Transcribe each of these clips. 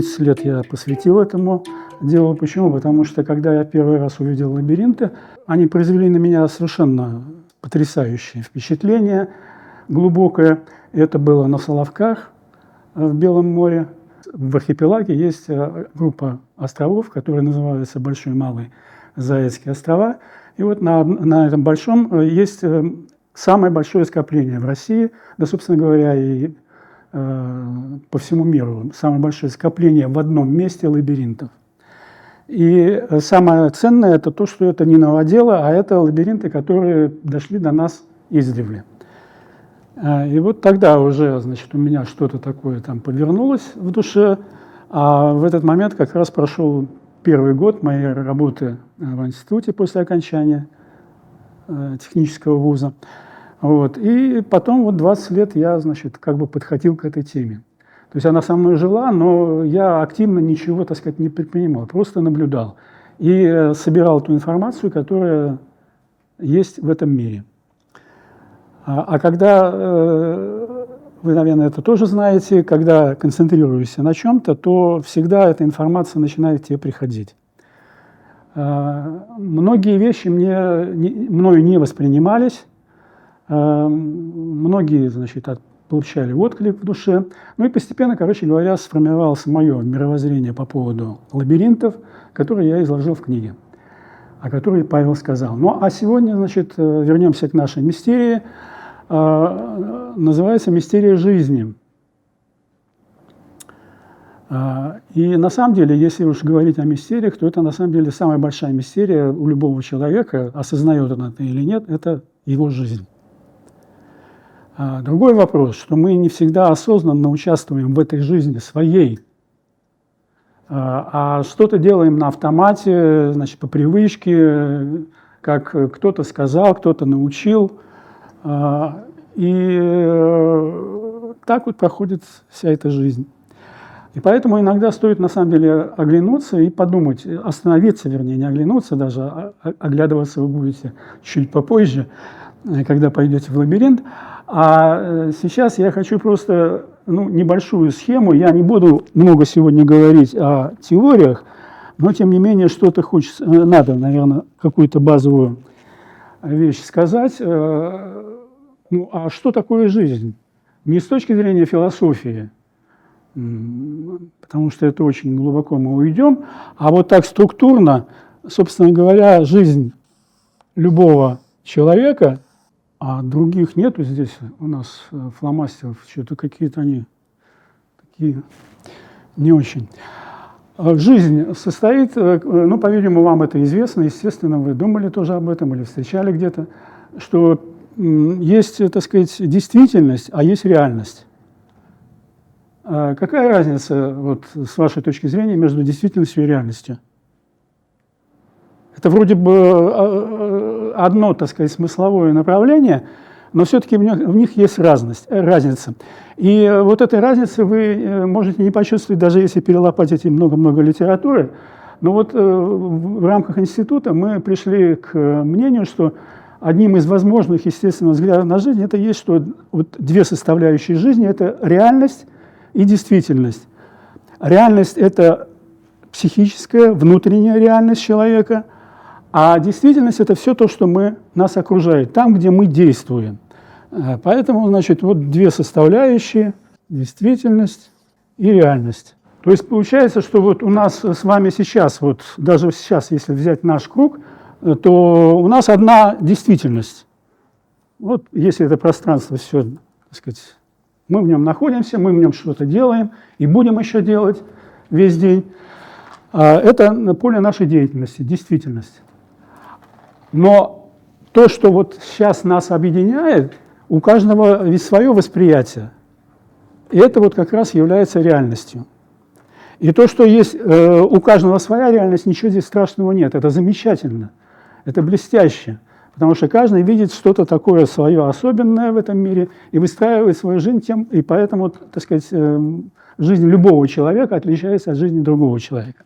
30 лет я посвятил этому делу. Почему? Потому что, когда я первый раз увидел лабиринты, они произвели на меня совершенно потрясающее впечатление, глубокое. Это было на Соловках э, в Белом море. В архипелаге есть э, группа островов, которые называются Большой и Малый Заецкие острова. И вот на, на этом большом э, есть самое большое скопление в России, да, собственно говоря, и по всему миру. Самое большое скопление в одном месте лабиринтов. И самое ценное – это то, что это не новодело, а это лабиринты, которые дошли до нас издревле. Э, и вот тогда уже, значит, у меня что-то такое там повернулось в душе, а в этот момент как раз прошел первый год моей работы в институте после окончания э, технического вуза. Вот. И потом вот 20 лет я, значит, как бы подходил к этой теме. То есть она со мной жила, но я активно ничего, так сказать, не предпринимал, просто наблюдал. И э, собирал ту информацию, которая есть в этом мире. А, а когда, э, вы, наверное, это тоже знаете, когда концентрируешься на чем-то, то всегда эта информация начинает к тебе приходить. А, многие вещи мне, мною не воспринимались, многие, значит, получали отклик в душе. Ну и постепенно, короче говоря, сформировалось мое мировоззрение по поводу лабиринтов, которое я изложил в книге, о которой Павел сказал. Ну а сегодня, значит, э, вернемся к нашей мистерии. Э, называется «Мистерия жизни». Э, и на самом деле, если уж говорить о мистериях, то это на самом деле самая большая мистерия у любого человека, осознает он это или нет, это его жизнь. А, другой вопрос, что мы не всегда осознанно участвуем в этой жизни своей, а, а что-то делаем на автомате, значит, по привычке, как кто-то сказал, кто-то научил. А, и э, так вот проходит вся эта жизнь. И поэтому иногда стоит на самом деле оглянуться и подумать, остановиться, вернее, не оглянуться даже, а оглядываться вы будете чуть попозже, когда пойдете в лабиринт. А э, сейчас я хочу просто ну, небольшую схему. Я не буду много сегодня говорить о теориях, но тем не менее что-то хочется, э, надо, наверное, какую-то базовую вещь сказать. Э, ну, а что такое жизнь? Не с точки зрения философии, потому что это очень глубоко мы уйдем, а вот так структурно, собственно говоря, жизнь любого человека – а других нету здесь у нас э, фломастеров, что-то какие-то они такие не очень. А жизнь состоит, э, ну, по-видимому, вам это известно, естественно, вы думали тоже об этом или встречали где-то, что есть, так сказать, действительность, а есть реальность. А какая разница, вот, с вашей точки зрения, между действительностью и реальностью? Это вроде бы э, э, одно, так сказать, смысловое направление, но все-таки в, в них есть разность, э, разница. И вот этой разницы вы можете не почувствовать, даже если перелопатить много-много литературы. Но вот в рамках института мы пришли к мнению, что одним из возможных, естественно, взглядов на жизнь это есть, что вот две составляющие жизни – это реальность и действительность. Реальность – это психическая, внутренняя реальность человека – а действительность – это все то, что мы, нас окружает, там, где мы действуем. Э, поэтому, значит, вот две составляющие – действительность и реальность. То есть получается, что вот у нас с вами сейчас, вот даже сейчас, если взять наш круг, э, то у нас одна действительность. Вот если это пространство все, так сказать, мы в нем находимся, мы в нем что-то делаем и будем еще делать весь день. А это поле нашей деятельности, действительность. Но то, что вот сейчас нас объединяет, у каждого ведь свое восприятие. И это вот как раз является реальностью. И то, что есть э, у каждого своя реальность, ничего здесь страшного нет. Это замечательно, это блестяще. Потому что каждый видит что-то такое свое особенное в этом мире и выстраивает свою жизнь тем, и поэтому, так сказать, э, жизнь любого человека отличается от жизни другого человека.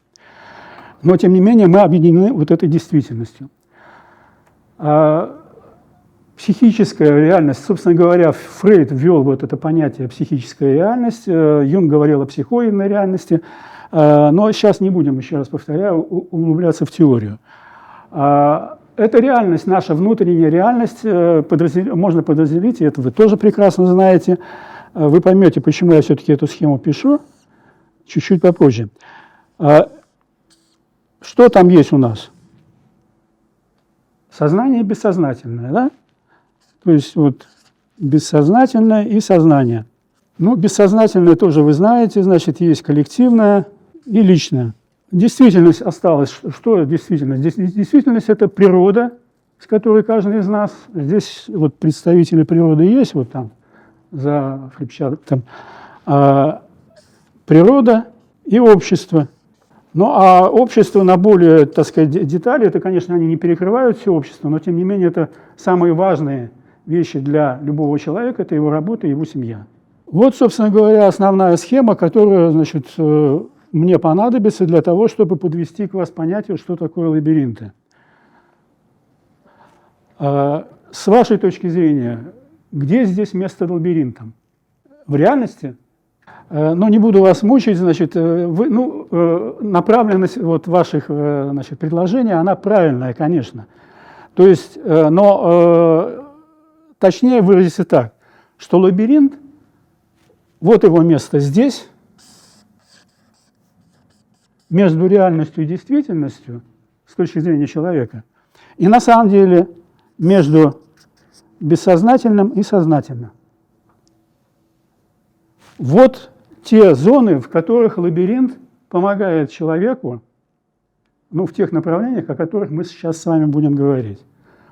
Но, тем не менее, мы объединены вот этой действительностью. А, психическая реальность, собственно говоря, Фрейд ввел вот это понятие психическая реальность, э, Юнг говорил о психоидной реальности, э, но сейчас не будем, еще раз повторяю, углубляться в теорию. А, эта реальность, наша внутренняя реальность, э, подраздел... можно подразделить, и это вы тоже прекрасно знаете. Вы поймете, почему я все-таки эту схему пишу чуть-чуть попозже. А, что там есть у нас? Сознание и бессознательное, да? То есть вот бессознательное и сознание. Ну, бессознательное тоже вы знаете, значит, есть коллективное и личное. Действительность осталась. Что действительность? Действительность – это природа, с которой каждый из нас, здесь вот представители природы есть, вот там, за флипчартом, а, природа и общество. Ну, а общество на более, так сказать, детали, это, конечно, они не перекрывают все общество, но, тем не менее, это самые важные – вещи для любого человека – это его работа и его семья. Вот, собственно говоря, основная схема, которая значит, э, мне понадобится для того, чтобы подвести к вас понятию, что такое лабиринты. А, с вашей точки зрения, где здесь место лабиринтам? В реальности? Э, но не буду вас мучить, значит, э, вы, ну, направленность вот ваших значит, предложений, она правильная, конечно. То есть, но точнее выразиться так, что лабиринт, вот его место здесь, между реальностью и действительностью, с точки зрения человека, и на самом деле между бессознательным и сознательным. Вот те зоны, в которых лабиринт помогает человеку, ну, в тех направлениях, о которых мы сейчас с вами будем говорить.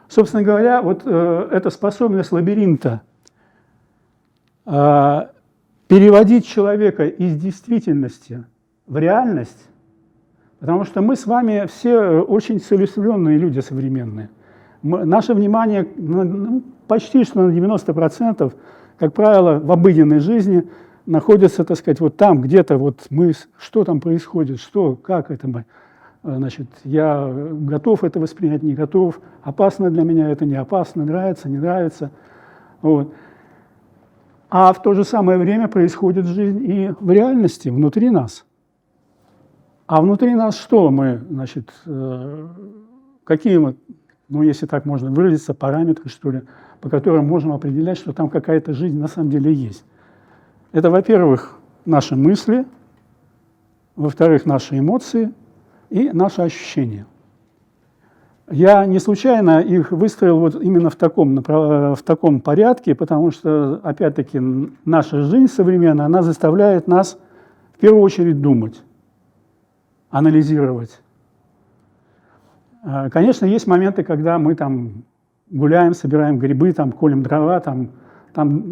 Собственно говоря, вот э, эта способность лабиринта э, переводить человека из действительности в реальность, потому что мы с вами все э, очень целеустремленные люди современные. Мы, наше внимание ну, почти что на 90%, как правило, в обыденной жизни находится, так сказать, вот там, где-то вот мы, что там происходит, что, как это мы. Э, значит, я готов это воспринять, не готов, опасно для меня это, не опасно, нравится, не нравится. Вот. А в то же самое время происходит жизнь и в реальности, внутри нас. А внутри нас что мы, значит, э, какие мы, ну, если так можно выразиться, параметры, что ли, по которым можем определять, что там какая-то жизнь на самом деле есть. Это, во-первых, наши мысли, во-вторых, наши эмоции – и наши ощущения. Я не случайно их выстроил вот именно в таком, в таком порядке, потому что, опять-таки, наша жизнь современная, она заставляет нас в первую очередь думать, анализировать. А, конечно, есть моменты, когда мы там гуляем, собираем грибы, там, колем дрова, там, там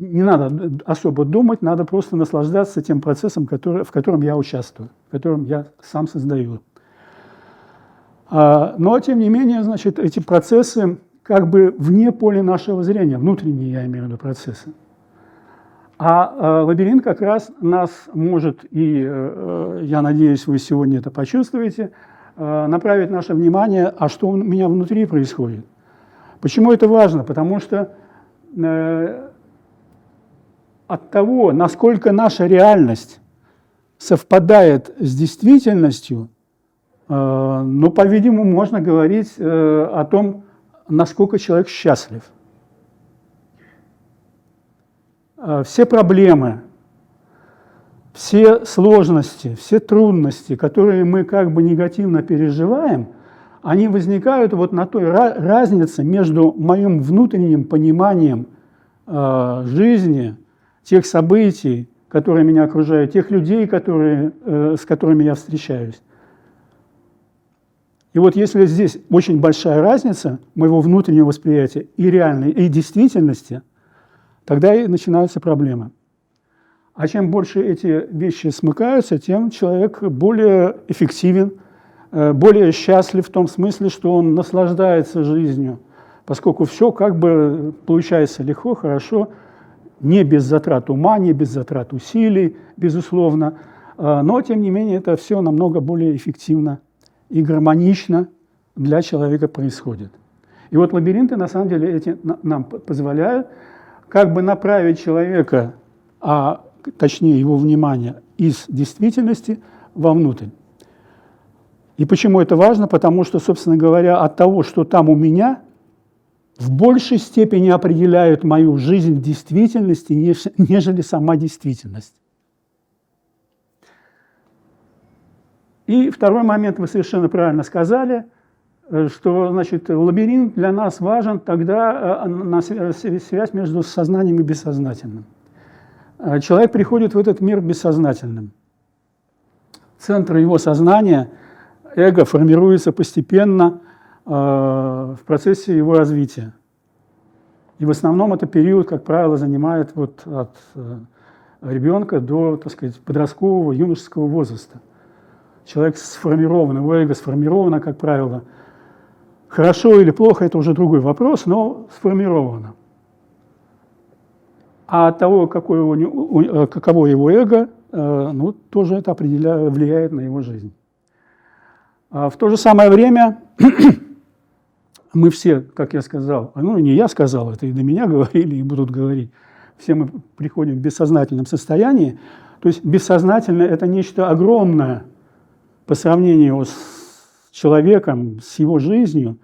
не надо особо думать, надо просто наслаждаться тем процессом, который, в котором я участвую, в котором я сам создаю. А, но, тем не менее, значит, эти процессы как бы вне поля нашего зрения, внутренние, я имею в виду, процессы. А, а лабиринт как раз нас может, и э, я надеюсь, вы сегодня это почувствуете, э, направить наше внимание, а что у меня внутри происходит. Почему это важно? Потому что э, от того, насколько наша реальность совпадает с действительностью, э, ну, по-видимому, можно говорить э, о том, насколько человек счастлив. Э, все проблемы, все сложности, все трудности, которые мы как бы негативно переживаем, они возникают вот на той разнице между моим внутренним пониманием жизни – тех событий, которые меня окружают, тех людей, которые, э, с которыми я встречаюсь. И вот если здесь очень большая разница моего внутреннего восприятия и реальной, и действительности, тогда и начинаются проблемы. А чем больше эти вещи смыкаются, тем человек более эффективен, э, более счастлив в том смысле, что он наслаждается жизнью, поскольку все как бы получается легко, хорошо, не без затрат ума, не без затрат усилий, безусловно, а, но, тем не менее, это все намного более эффективно и гармонично для человека происходит. И вот лабиринты на самом деле эти нам позволяют как бы направить человека, а точнее его внимание, из действительности вовнутрь. И почему это важно? Потому что, собственно говоря, от того, что там у меня, в большей степени определяют мою жизнь в действительности, нежели сама действительность. И второй момент, вы совершенно правильно сказали, э, что значит, лабиринт для нас важен тогда э, на связь между сознанием и бессознательным. Э, человек приходит в этот мир бессознательным. Центр его сознания – эго формируется постепенно в процессе его развития. И в основном это период, как правило, занимает вот от э, ребенка до, так сказать, подросткового, юношеского возраста. Человек сформирован, его эго сформировано, как правило. Хорошо или плохо – это уже другой вопрос, но сформировано. А от того, какое его, э, каково его эго, ну, тоже это определяет, влияет на его жизнь. А в то же самое время мы все, как я сказал, ну не я сказал, это и до меня говорили, и будут говорить, все мы приходим в бессознательном состоянии. То есть бессознательное – это нечто огромное по сравнению с человеком, с его жизнью,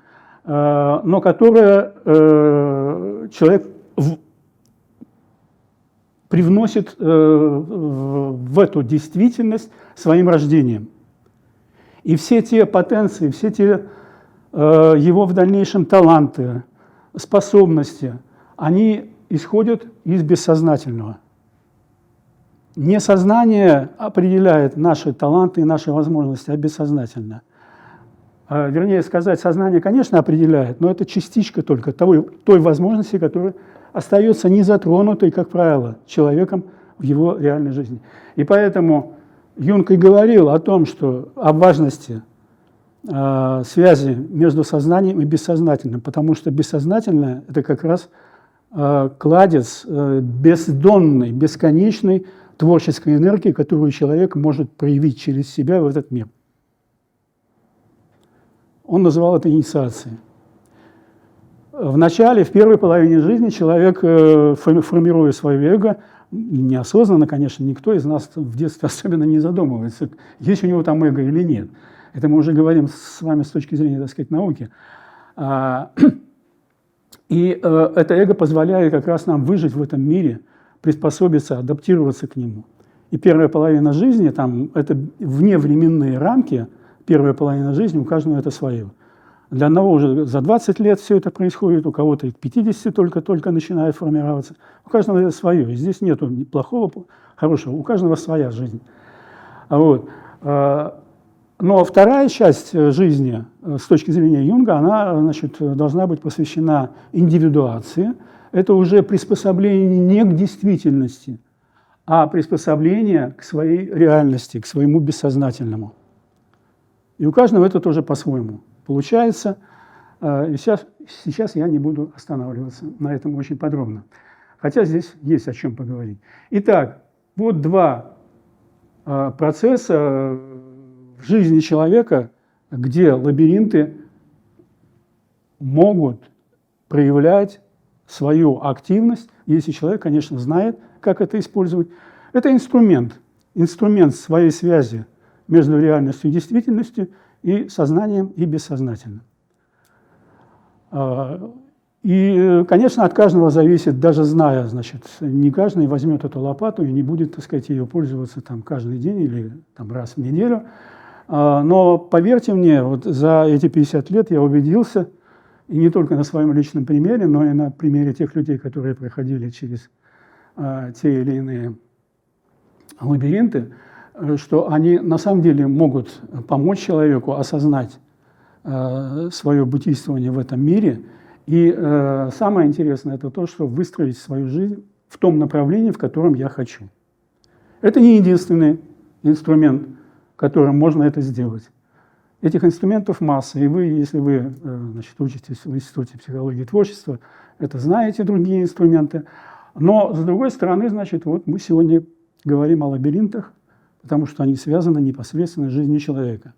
э, но которое э, человек привносит э, в эту действительность своим рождением. И все те потенции, все те его в дальнейшем таланты, способности, они исходят из бессознательного. Не сознание определяет наши таланты и наши возможности, а бессознательно. А, вернее сказать, сознание, конечно, определяет, но это частичка только того, той возможности, которая остается незатронутой, как правило, человеком в его реальной жизни. И поэтому Юнг и говорил о том, что о важности э, связи между сознанием и бессознательным, потому что бессознательное – это как раз э, кладец э, бездонной, бесконечной творческой энергии, которую человек может проявить через себя в этот мир. Он называл это инициацией. В начале, в первой половине жизни человек, э, формируя свое эго, неосознанно, конечно, никто из нас в детстве особенно не задумывается, есть у него там эго или нет. Это мы уже говорим с вами с точки зрения, так сказать, науки. А, и э, это эго позволяет как раз нам выжить в этом мире, приспособиться, адаптироваться к нему. И первая половина жизни, там, это вневременные рамки, первая половина жизни, у каждого это свое. Для одного уже за 20 лет все это происходит, у кого-то и к 50 только-только начинает формироваться. У каждого это свое. И здесь нет плохого, хорошего. У каждого своя жизнь. Вот. Но вторая часть жизни э, с точки зрения Юнга, она значит, должна быть посвящена индивидуации. Это уже приспособление не к действительности, а приспособление к своей реальности, к своему бессознательному. И у каждого это тоже по-своему получается. Э, и сейчас, сейчас я не буду останавливаться на этом очень подробно. Хотя здесь есть о чем поговорить. Итак, вот два э, процесса в жизни человека, где лабиринты могут проявлять свою активность, если человек, конечно, знает, как это использовать. Это инструмент, инструмент своей связи между реальностью и действительностью – и сознанием, и бессознательным. А, и, конечно, от каждого зависит, даже зная, значит, не каждый возьмет эту лопату и не будет, так сказать, ее пользоваться там каждый день или там раз в неделю. А, но поверьте мне, вот за эти 50 лет я убедился, и не только на своем личном примере, но и на примере тех людей, которые проходили через а, те или иные лабиринты, что они на самом деле могут помочь человеку осознать э, свое бытийствование в этом мире. И самое интересное это то, что выстроить свою жизнь в том направлении, в котором я хочу. Это не единственный инструмент, которым можно это сделать. Этих инструментов масса, и вы, если вы значит, учитесь в Институте психологии и творчества, это знаете другие инструменты. Но, с другой стороны, значит, вот мы сегодня говорим о лабиринтах, потому что они связаны непосредственно с жизнью человека.